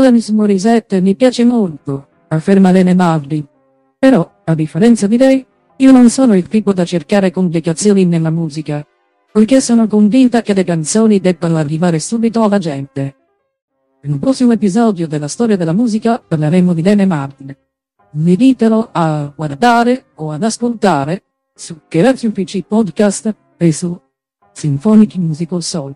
Alanis Morissette mi piace molto, afferma Lene Mardi. Però, a differenza di lei, io non sono il tipo da cercare complicazioni nella musica. Poiché sono convinta che le canzoni debbano arrivare subito alla gente. In un prossimo episodio della storia della musica parleremo di Lene Martin. Invitelo a guardare o ad ascoltare su Keratio PC Podcast e su Symphonic Musical Soul.